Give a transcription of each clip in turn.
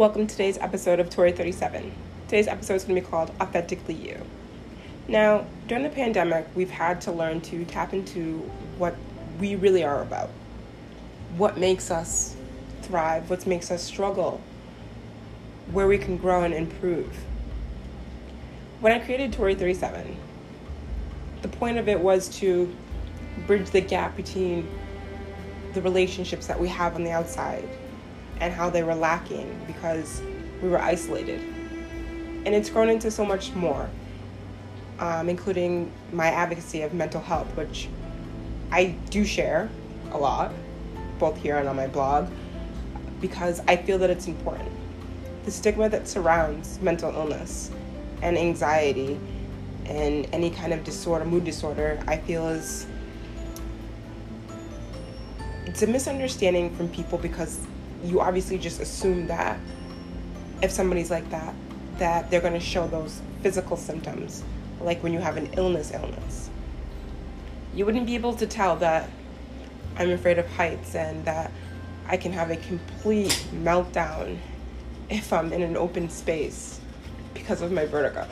welcome to today's episode of Tori 37. Today's episode is going to be called Authentically You. Now, during the pandemic, we've had to learn to tap into what we really are about. What makes us thrive, what makes us struggle, where we can grow and improve. When I created Tori 37, the point of it was to bridge the gap between the relationships that we have on the outside and how they were lacking because we were isolated. And it's grown into so much more, um, including my advocacy of mental health, which I do share a lot, both here and on my blog, because I feel that it's important. The stigma that surrounds mental illness and anxiety and any kind of disorder, mood disorder, I feel is it's a misunderstanding from people because you obviously just assume that if somebody's like that, that they're going to show those physical symptoms, like when you have an illness, illness. You wouldn't be able to tell that I'm afraid of heights and that I can have a complete meltdown if I'm in an open space because of my vertigo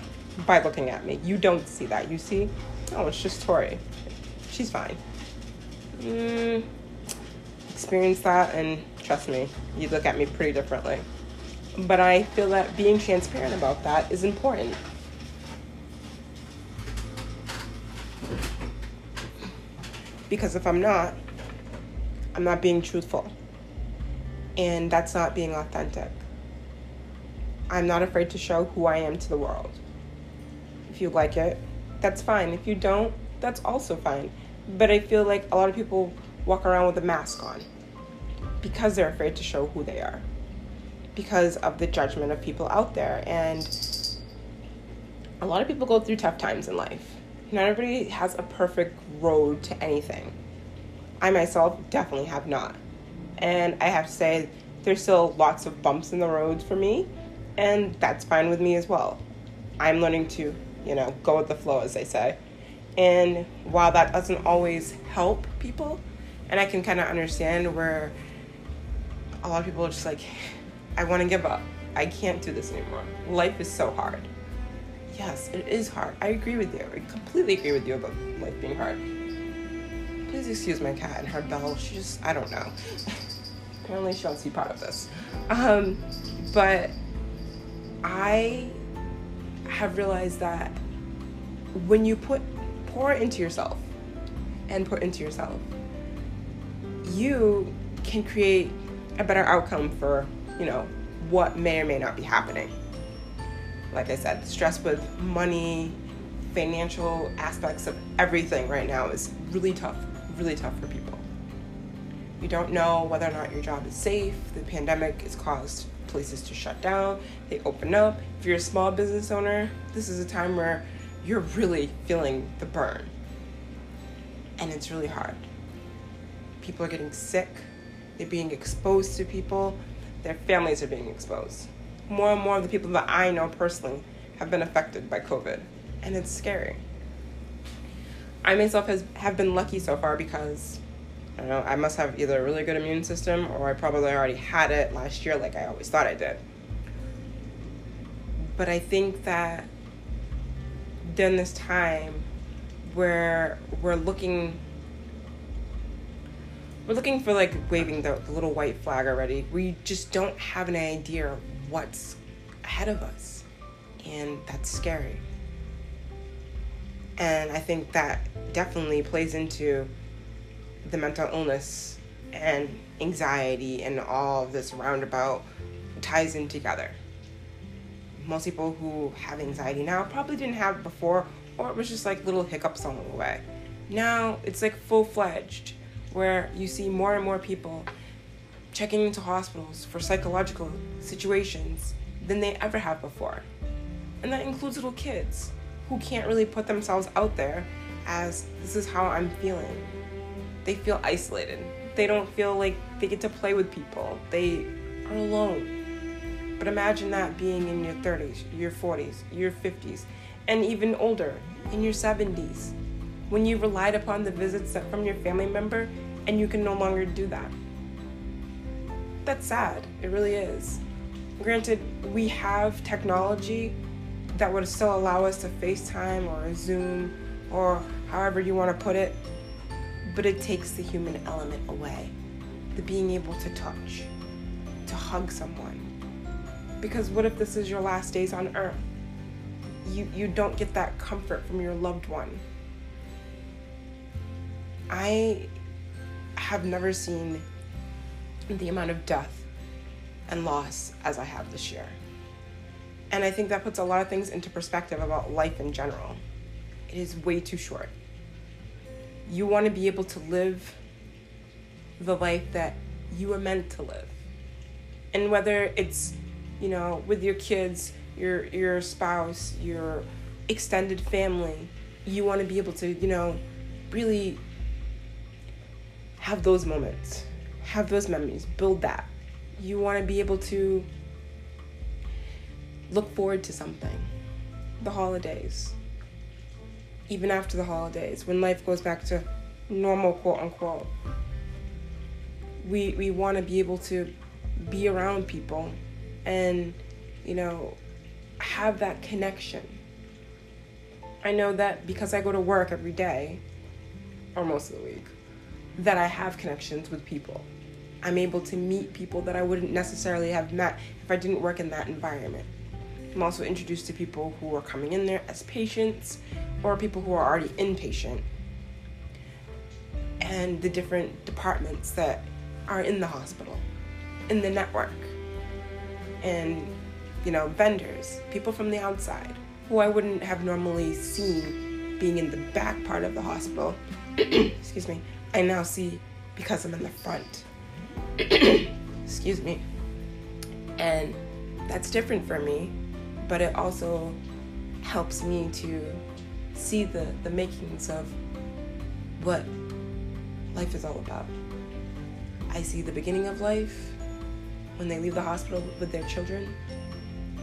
by looking at me. You don't see that. You see, oh, it's just Tori. She's fine. Mm, experience that and Trust me, you look at me pretty differently. But I feel that being transparent about that is important. Because if I'm not, I'm not being truthful. And that's not being authentic. I'm not afraid to show who I am to the world. If you like it, that's fine. If you don't, that's also fine. But I feel like a lot of people walk around with a mask on because they're afraid to show who they are because of the judgment of people out there. And a lot of people go through tough times in life. Not everybody has a perfect road to anything. I myself definitely have not. And i have to say there's still lots of bumps in the road for me and that's fine with me as well. I'm learning to you know go with the flow as they say. And while that doesn't always help people and i can kind of understand where a lot of people are just like, I want to give up. I can't do this anymore. Life is so hard. Yes, it is hard. I agree with you. I completely agree with you about life being hard. Please excuse my cat and her bell. She just, I don't know. Apparently, she wants to be part of this. Um, but I have realized that when you put pour into yourself and put into yourself, you can create a better outcome for, you know, what may or may not be happening. Like I said, stress with money, financial aspects of everything right now is really tough, really tough for people. You don't know whether or not your job is safe. The pandemic has caused places to shut down, they open up. If you're a small business owner, this is a time where you're really feeling the burn. And it's really hard. People are getting sick, they're being exposed to people, their families are being exposed. More and more of the people that I know personally have been affected by COVID, and it's scary. I myself has have been lucky so far because I don't know, I must have either a really good immune system or I probably already had it last year like I always thought I did. But I think that during this time where we're looking we're looking for like waving the, the little white flag already. We just don't have an idea what's ahead of us. And that's scary. And I think that definitely plays into the mental illness and anxiety and all of this roundabout ties in together. Most people who have anxiety now probably didn't have it before, or it was just like little hiccups along the way. Now it's like full fledged where you see more and more people checking into hospitals for psychological situations than they ever have before. And that includes little kids who can't really put themselves out there as this is how I'm feeling. They feel isolated. They don't feel like they get to play with people. They are alone. But imagine that being in your 30s, your 40s, your 50s, and even older, in your 70s when you relied upon the visits from your family member and you can no longer do that. That's sad. It really is. granted, we have technology that would still allow us to FaceTime or Zoom or however you want to put it, but it takes the human element away. The being able to touch, to hug someone. Because what if this is your last days on earth? You, you don't get that comfort from your loved one. I have never seen the amount of death and loss as I have this year. And I think that puts a lot of things into perspective about life in general. It is way too short. You want to be able to live the life that you were meant to live. And whether it's, you know, with your kids, your your spouse, your extended family, you want to be able to, you know, really have those moments, have those memories, build that. You want to be able to look forward to something. The holidays. Even after the holidays, when life goes back to normal, quote unquote. We, we want to be able to be around people and, you know, have that connection. I know that because I go to work every day, or most of the week, that I have connections with people. I'm able to meet people that I wouldn't necessarily have met if I didn't work in that environment. I'm also introduced to people who are coming in there as patients or people who are already inpatient and the different departments that are in the hospital, in the network, and you know, vendors, people from the outside who I wouldn't have normally seen being in the back part of the hospital. Excuse me. I now see because I'm in the front. Excuse me. And that's different for me but it also helps me to see the, the makings of what life is all about. I see the beginning of life when they leave the hospital with their children,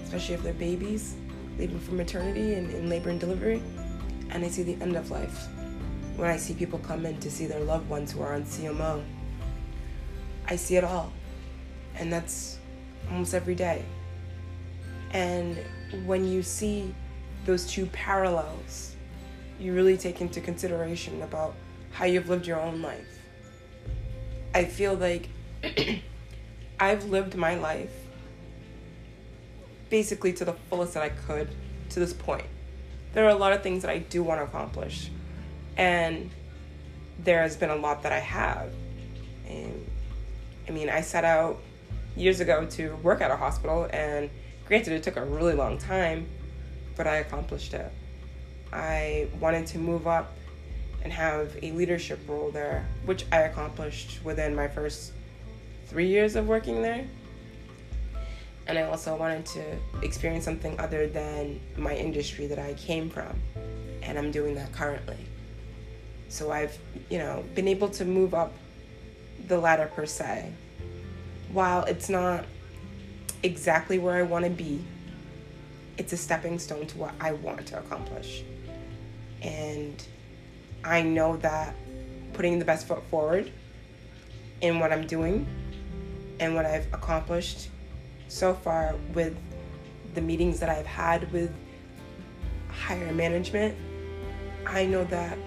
especially if they're babies, leaving for maternity and in labor and delivery. And I see the end of life when I see people come in to see their loved ones who are on CMO. I see it all. And that's almost every day. And when you see those two parallels, you really take into consideration about how you've lived your own life. I feel like I've lived my life basically to the fullest that I could to this point. There are a lot of things that I do want to accomplish, and there has been a lot that I have. And I mean, I set out years ago to work at a hospital and Granted, it took a really long time, but I accomplished it. I wanted to move up and have a leadership role there, which I accomplished within my first three years of working there. And I also wanted to experience something other than my industry that I came from. And I'm doing that currently. So I've, you know, been able to move up the ladder per se. While it's not exactly where I want to be. It's a stepping stone to what I want to accomplish. And I know that putting the best foot forward in what I'm doing and what I've accomplished so far with the meetings that I've had with higher management, I know that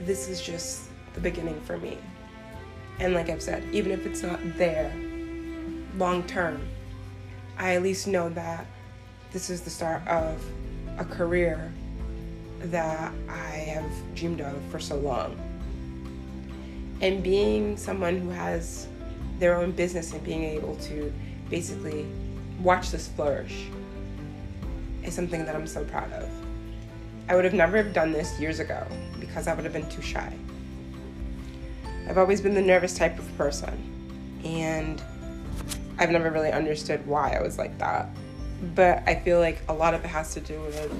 this is just the beginning for me. And like I've said, even if it's not there, long term, I at least know that this is the start of a career that I have dreamed of for so long. And being someone who has their own business and being able to basically watch this flourish is something that I'm so proud of. I would have never done this years ago because I would have been too shy. I've always been the nervous type of person. And I've never really understood why I was like that. But I feel like a lot of it has to do with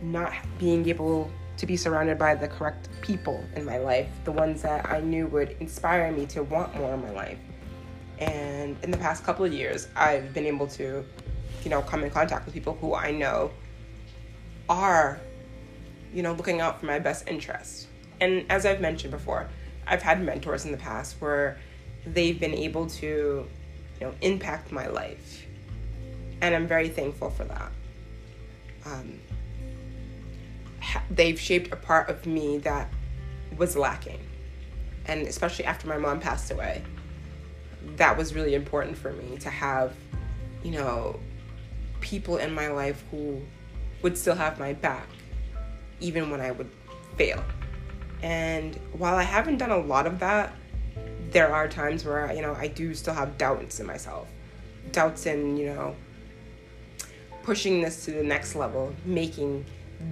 not being able to be surrounded by the correct people in my life, the ones that I knew would inspire me to want more in my life. And in the past couple of years, I've been able to, you know, come in contact with people who I know are, you know, looking out for my best interest. And as I've mentioned before, I've had mentors in the past where they've been able to you know, impact my life. And I'm very thankful for that. Um, they've shaped a part of me that was lacking. And especially after my mom passed away, that was really important for me to have, you know, people in my life who would still have my back, even when I would fail. And while I haven't done a lot of that, there are times where, you know, I do still have doubts in myself. Doubts in, you know, pushing this to the next level, making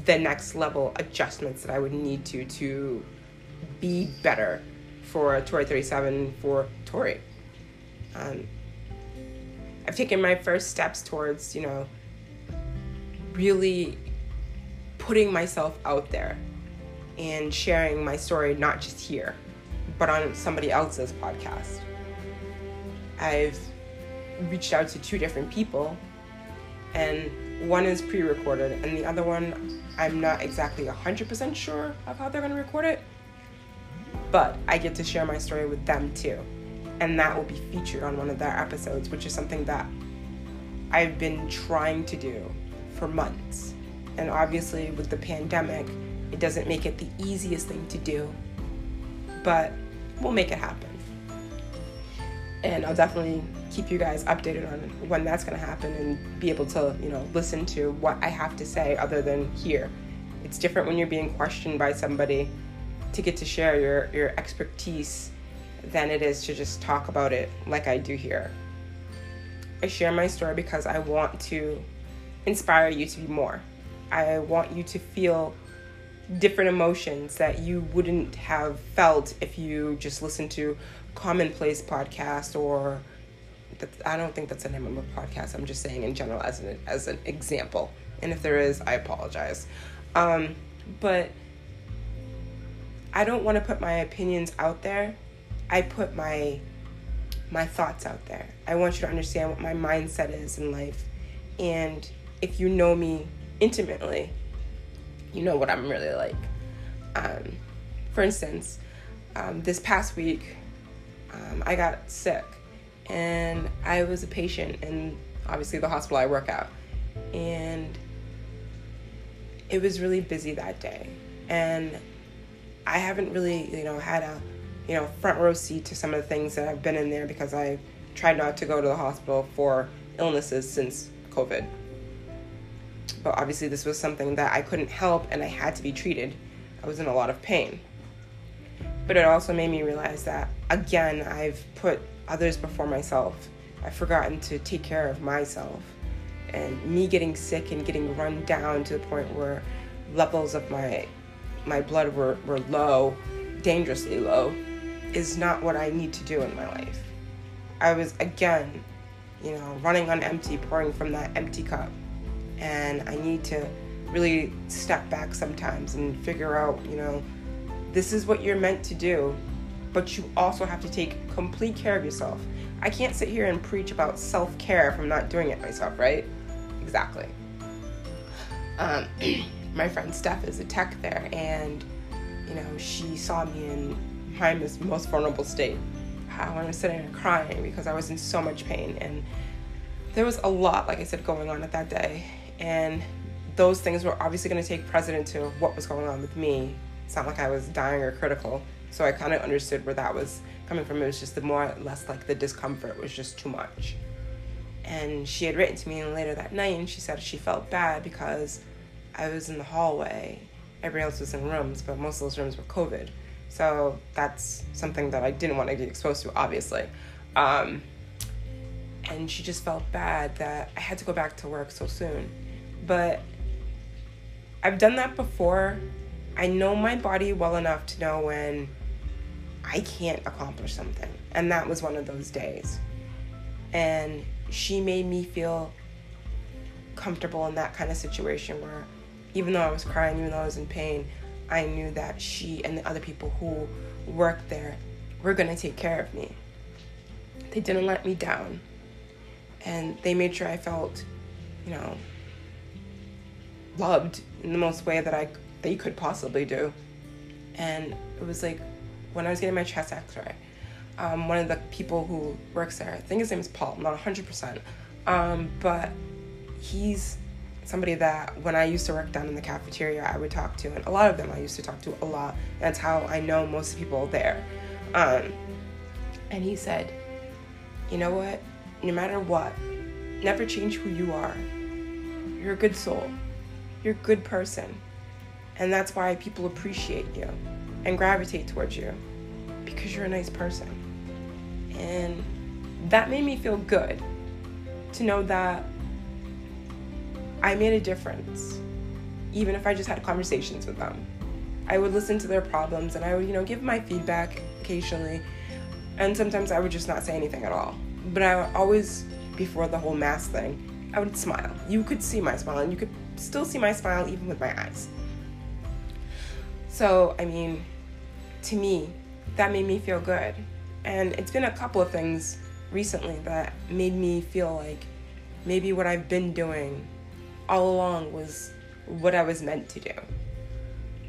the next level adjustments that I would need to to be better for Tori 37 for Tori. Um, I've taken my first steps towards, you know, really putting myself out there and sharing my story, not just here, but on somebody else's podcast. I've reached out to two different people, and one is pre recorded, and the other one, I'm not exactly 100% sure of how they're going to record it, but I get to share my story with them too. And that will be featured on one of their episodes, which is something that I've been trying to do for months. And obviously, with the pandemic, it doesn't make it the easiest thing to do, but we'll make it happen. And I'll definitely keep you guys updated on when that's going to happen and be able to, you know, listen to what I have to say other than here. It's different when you're being questioned by somebody to get to share your, your expertise than it is to just talk about it like I do here. I share my story because I want to inspire you to be more. I want you to feel different emotions that you wouldn't have felt if you just listened to commonplace podcast or I don't think that's the name of a podcast. I'm just saying in general as an as an example. And if there is, I apologize. Um, but I don't want to put my opinions out there. I put my my thoughts out there. I want you to understand what my mindset is in life. And if you know me intimately, you know what I'm really like. Um, for instance, um, this past week, um, I got sick and I was a patient in obviously the hospital I work at. And it was really busy that day. And I haven't really, you know, had a, you know, front row seat to some of the things that I've been in there because I've tried not to go to the hospital for illnesses since COVID. But obviously, this was something that I couldn't help and I had to be treated. I was in a lot of pain. But it also made me realize that, again, I've put others before myself. I've forgotten to take care of myself. And me getting sick and getting run down to the point where levels of my my blood were, were low, dangerously low, is not what I need to do in my life. I was again, you know, running on empty, pouring from that empty cup. And I need to really step back sometimes and figure out, you know, this is what you're meant to do, but you also have to take complete care of yourself. I can't sit here and preach about self care if I'm not doing it myself, right? Exactly. Um, my friend Steph is a tech there, and you know, she saw me in my most vulnerable state. I was sitting there crying because I was in so much pain, and there was a lot, like I said, going on at that day, and those things were obviously going to take precedent to what was going on with me. It's not like I was dying or critical, so I kind of understood where that was coming from. It was just the more less like the discomfort was just too much. And she had written to me later that night, and she said she felt bad because I was in the hallway. Everybody else was in rooms, but most of those rooms were COVID. So that's something that I didn't want to get exposed to, obviously. Um, and she just felt bad that I had to go back to work so soon. But I've done that before. I know my body well enough to know when I can't accomplish something. And that was one of those days. And she made me feel comfortable in that kind of situation where even though I was crying, even though I was in pain, I knew that she and the other people who worked there were going to take care of me. They didn't let me down. And they made sure I felt, you know, loved in the most way that I they could possibly do. And it was like when I was getting my chest x-ray, um, one of the people who works there. I think his name is Paul. I'm not 100%. Um, but he's somebody that when I used to work down in the cafeteria, I would talk to, and a lot of them I used to talk to a lot. That's how I know most people there. Um, and he said, You know what? No matter what, never change who you are. You're a good soul, you're a good person. And that's why people appreciate you and gravitate towards you because you're a nice person. And that made me feel good to know that I made a difference, even if I just had conversations with them. I would listen to their problems and I would, you know, give my feedback occasionally. And sometimes I would just not say anything at all. But I always, before the whole mask thing, I would smile. You could see my smile and you could still see my smile even with my eyes. So, I mean, to me, that made me feel good. And it's been a couple of things recently that made me feel like maybe what I've been doing all along was what I was meant to do.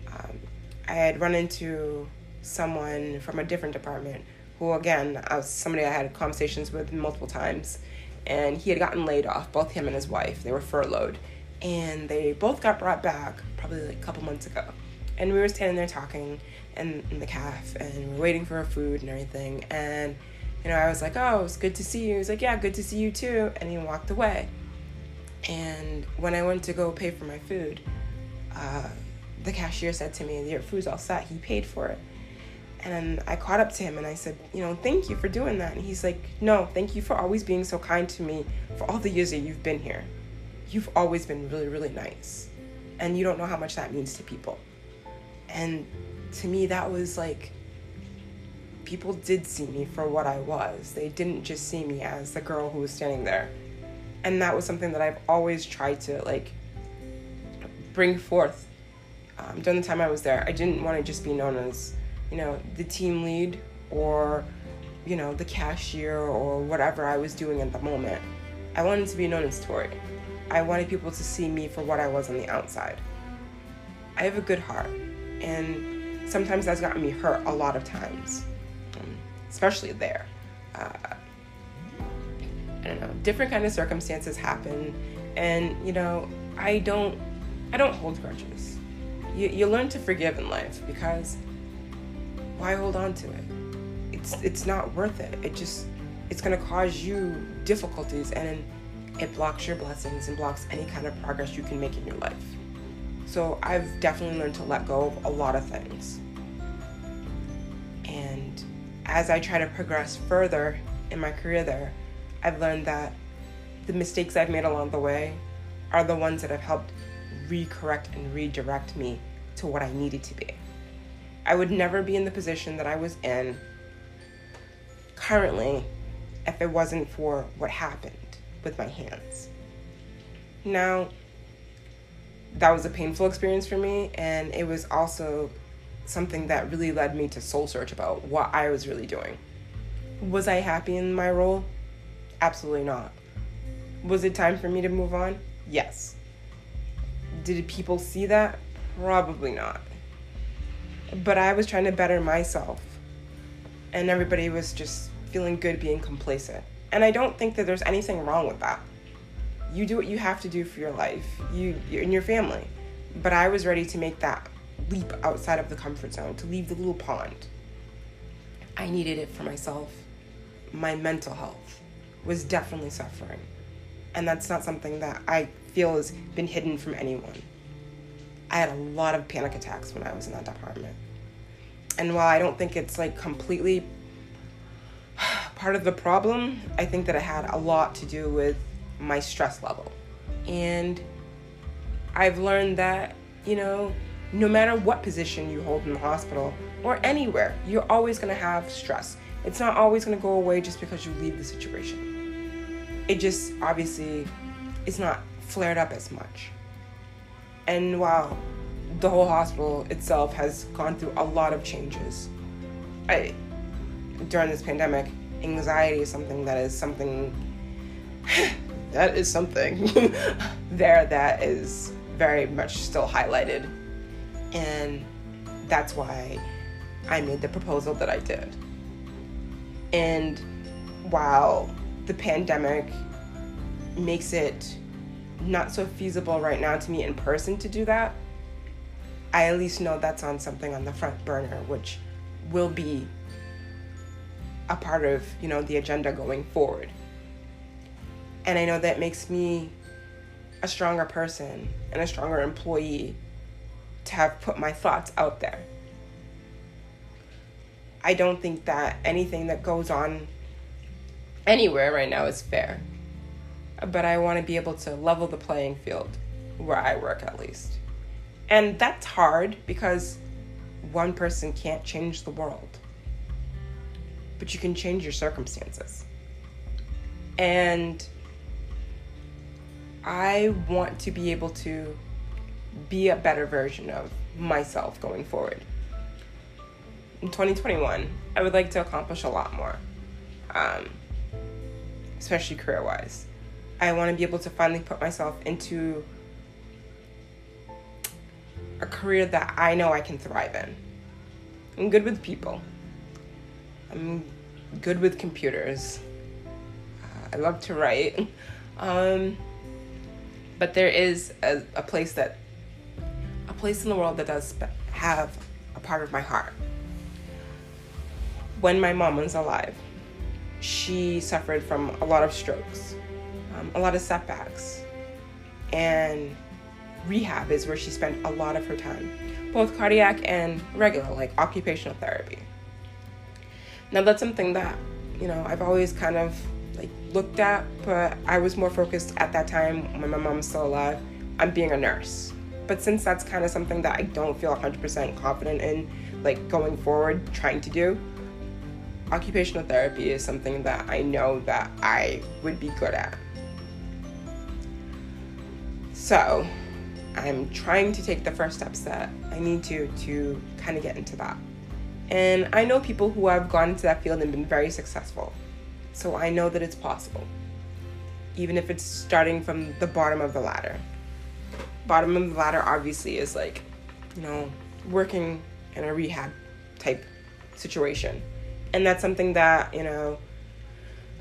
Um, I had run into someone from a different department who, again, I was somebody I had conversations with multiple times, and he had gotten laid off, both him and his wife. They were furloughed, and they both got brought back probably like a couple months ago. And we were standing there talking in, in the calf, and we we're waiting for our food and everything, and you know, I was like, oh, it's good to see you. He was like, yeah, good to see you too. And he walked away. And when I went to go pay for my food, uh, the cashier said to me, Your food's all set. He paid for it. And I caught up to him and I said, You know, thank you for doing that. And he's like, No, thank you for always being so kind to me for all the years that you've been here. You've always been really, really nice. And you don't know how much that means to people. And to me, that was like, people did see me for what I was. They didn't just see me as the girl who was standing there and that was something that I've always tried to like bring forth um, during the time I was there. I didn't want to just be known as you know the team lead or you know the cashier or whatever I was doing at the moment. I wanted to be known as Tori. I wanted people to see me for what I was on the outside. I have a good heart, and sometimes that's gotten me hurt a lot of times, um, especially there. Uh, I don't know, different kind of circumstances happen, and you know, I don't, I don't hold grudges. You you learn to forgive in life because why hold on to it? It's it's not worth it. It just it's gonna cause you difficulties and it blocks your blessings and blocks any kind of progress you can make in your life. So I've definitely learned to let go of a lot of things. And as I try to progress further in my career there, I've learned that the mistakes I've made along the way are the ones that have helped recorrect and redirect me to what I needed to be. I would never be in the position that I was in currently if it wasn't for what happened with my hands. Now, that was a painful experience for me, and it was also something that really led me to soul search about what I was really doing. Was I happy in my role? Absolutely not. Was it time for me to move on? Yes. Did people see that? Probably not. But I was trying to better myself. And everybody was just feeling good being complacent. And I don't think that there's anything wrong with that. You do what you have to do for your life, you and your family. But I was ready to make that leap outside of the comfort zone, to leave the little pond. I needed it for myself, my mental health was definitely suffering. And that's not something that I feel has been hidden from anyone. I had a lot of panic attacks when I was in that department. And while I don't think it's like completely part of the problem, I think that it had a lot to do with my stress level. And I've learned that, you know, no matter what position you hold in the hospital or anywhere, you're always going to have stress. It's not always going to go away just because you leave the situation it just obviously it's not flared up as much. And while the whole hospital itself has gone through a lot of changes, I during this pandemic, anxiety is something that is something that is something there that is very much still highlighted. And that's why I made the proposal that I did. And while the pandemic makes it not so feasible right now to meet in person to do that, I at least know that's on something on the front burner, which will be a part of, you know, the agenda going forward. And I know that makes me a stronger person and a stronger employee to have put my thoughts out there. I don't think that anything that goes on anywhere right now is fair. But I want to be able to level the playing field where I work at least. And that's hard because one person can't change the world. But you can change your circumstances. And I want to be able to be a better version of myself going forward. In 2021, I would like to accomplish a lot more, um, especially career wise. I want to be able to finally put myself into a career that I know I can thrive in. I'm good with people, I'm good with computers. Uh, I love to write. Um, but there is a, a place that a place in the world that does have a part of my heart when my mom was alive she suffered from a lot of strokes um, a lot of setbacks and rehab is where she spent a lot of her time both cardiac and regular like occupational therapy now that's something that you know i've always kind of like looked at, but I was more focused at that time when my mom was still alive on being a nurse. But since that's kind of something that I don't feel 100% confident in, like going forward, trying to do, occupational therapy is something that I know that I would be good at. So, I'm trying to take the first steps that I need to to kind of get into that. And I know people who have gone into that field and been very successful. So I know that it's possible, even if it's starting from the bottom of the ladder. Bottom of the ladder obviously is like, you know, working in a rehab type situation. And that's something that, you know,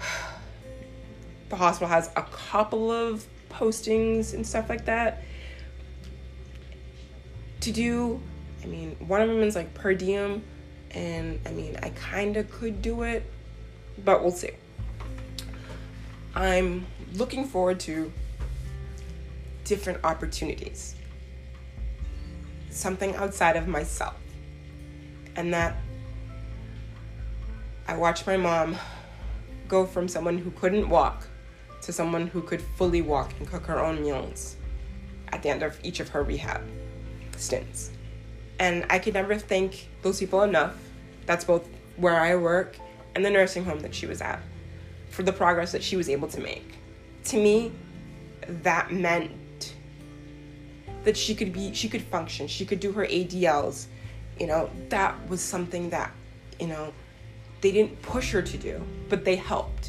the hospital has a couple of postings and stuff like that to do. I mean, one of them is like per diem, and I mean, I kind of could do it, but we'll see. I'm looking forward to different opportunities, something outside of myself. And that I watched my mom go from someone who couldn't walk to someone who could fully walk and cook her own meals at the end of each of her rehab stints. And I could never thank those people enough. That's both where I work and the nursing home that she was at for the progress that she was able to make. To me, that meant that she could be she could function, she could do her ADLs. You know, that was something that, you know, they didn't push her to do, but they helped.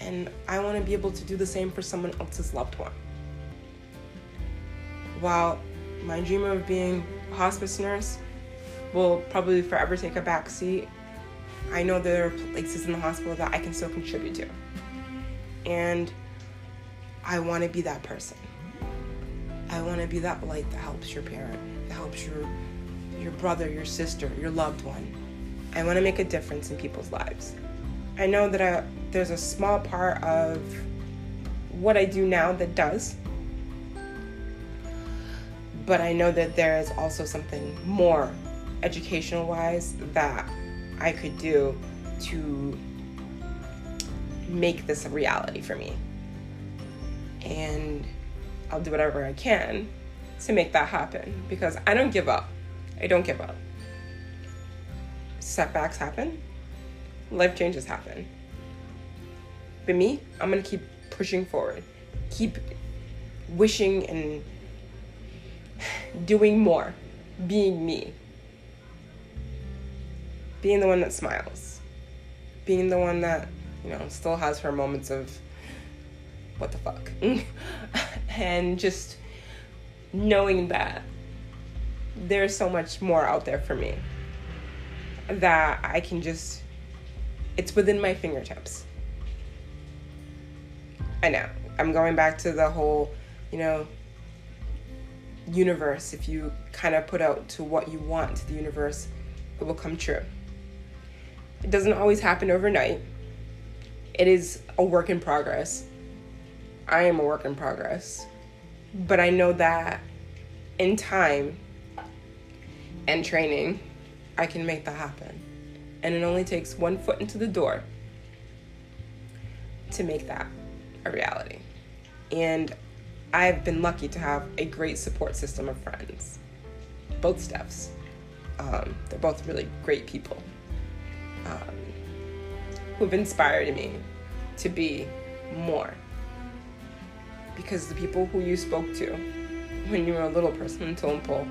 And I want to be able to do the same for someone else's loved one. While my dream of being a hospice nurse will probably forever take a back seat I know there are places in the hospital that I can still contribute to. And I want to be that person. I want to be that light that helps your parent, that helps your your brother, your sister, your loved one. I want to make a difference in people's lives. I know that I, there's a small part of what I do now that does, but I know that there is also something more educational wise that I could do to make this a reality for me. And I'll do whatever I can to make that happen because I don't give up. I don't give up. Setbacks happen, life changes happen. But me, I'm gonna keep pushing forward, keep wishing and doing more, being me being the one that smiles, being the one that, you know, still has her moments of what the fuck. and just knowing that there's so much more out there for me that I can just It's within my fingertips. I know. I'm going back to the whole, you know, universe. If you kind of put out to what you want to the universe, it will come true. It doesn't always happen overnight. It is a work in progress. I am a work in progress. But I know that in time and training, I can make that happen. And it only takes one foot into the door to make that a reality. And I've been lucky to have a great support system of friends, both Stephs. Um, they're both really great people um, who've inspired me to be more. Because the people who you spoke to when you were a little person in totem pole,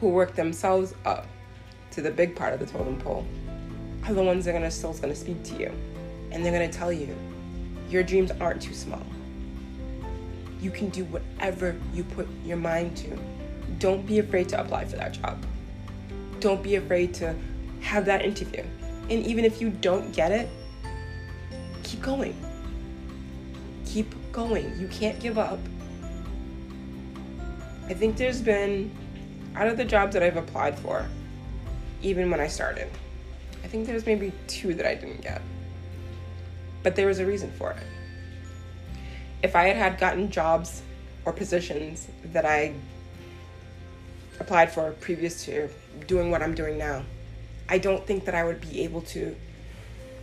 who worked themselves up to the big part of the totem pole, are the ones that are gonna still gonna speak to you, and they're gonna tell you your dreams aren't too small. You can do whatever you put your mind to. Don't be afraid to apply for that job. Don't be afraid to have that interview. And even if you don't get it, keep going. Keep going. You can't give up. I think there's been, out of the jobs that I've applied for, even when I started, I think there's maybe two that I didn't get. But there was a reason for it. If I had had gotten jobs or positions that I applied for previous to doing what I'm doing now, I don't think that I would be able to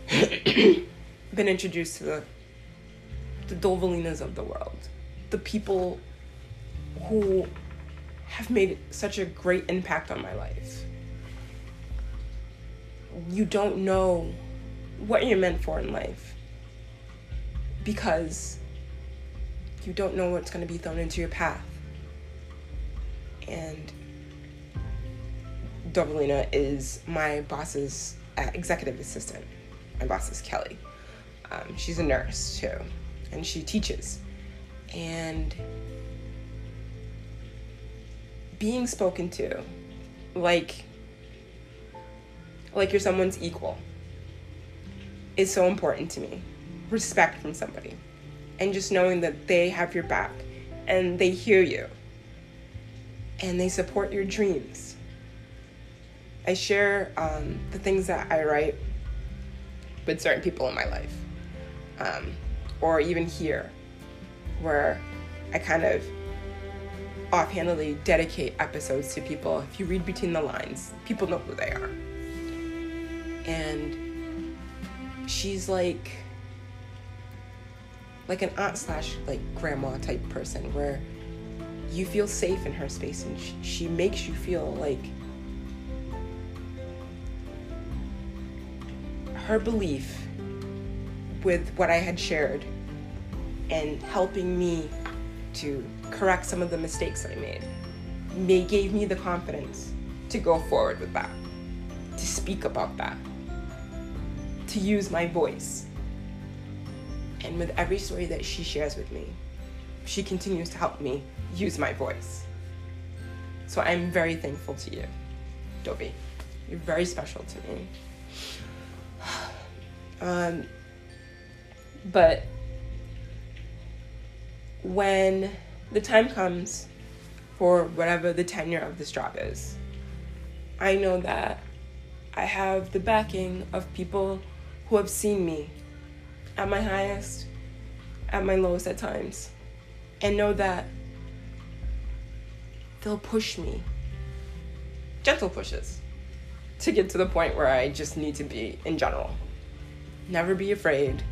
been introduced to the the Dovalinas of the world, the people who have made such a great impact on my life. You don't know what you're meant for in life because you don't know what's going to be thrown into your path. And Dovalina is my boss's uh, executive assistant. My boss is Kelly. Um, she's a nurse too, and she teaches. And being spoken to like like you're someone's equal is so important to me. Respect from somebody. And just knowing that they have your back and they hear you and they support your dreams. I share um, the things that I write with certain people in my life, um, or even here, where I kind of offhandedly dedicate episodes to people. If you read between the lines, people know who they are. And she's like like an aunt slash like grandma type person where you feel safe in her space and she, she makes you feel like her belief with what I had shared and helping me to correct some of the mistakes I made may gave me the confidence to go forward with that, to speak about that, to use my voice. And with every story that she shares with me, she continues to help me use my voice. So I'm very thankful to you, Dobie. You're very special to me. Um, but when the time comes for whatever the tenure of this job is, I know that I have the backing of people who have seen me at my highest, at my lowest at times, and know that they'll push me, gentle pushes, to get to the point where I just need to be in general. Never be afraid.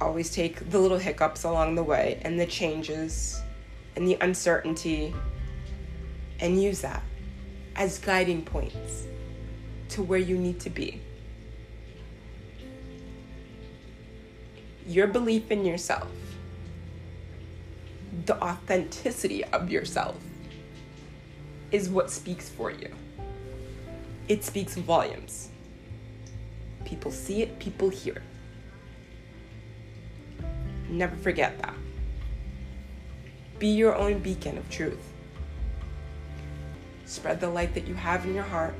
Always take the little hiccups along the way and the changes and the uncertainty and use that as guiding points to where you need to be. Your belief in yourself, the authenticity of yourself, is what speaks for you. It speaks volumes. People see it, people hear it. Never forget that. Be your own beacon of truth. Spread the light that you have in your heart.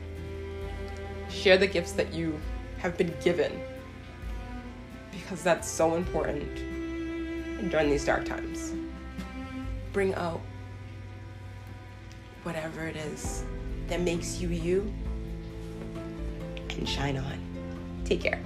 Share the gifts that you have been given because that's so important during these dark times. Bring out whatever it is that makes you you and shine on. Take care.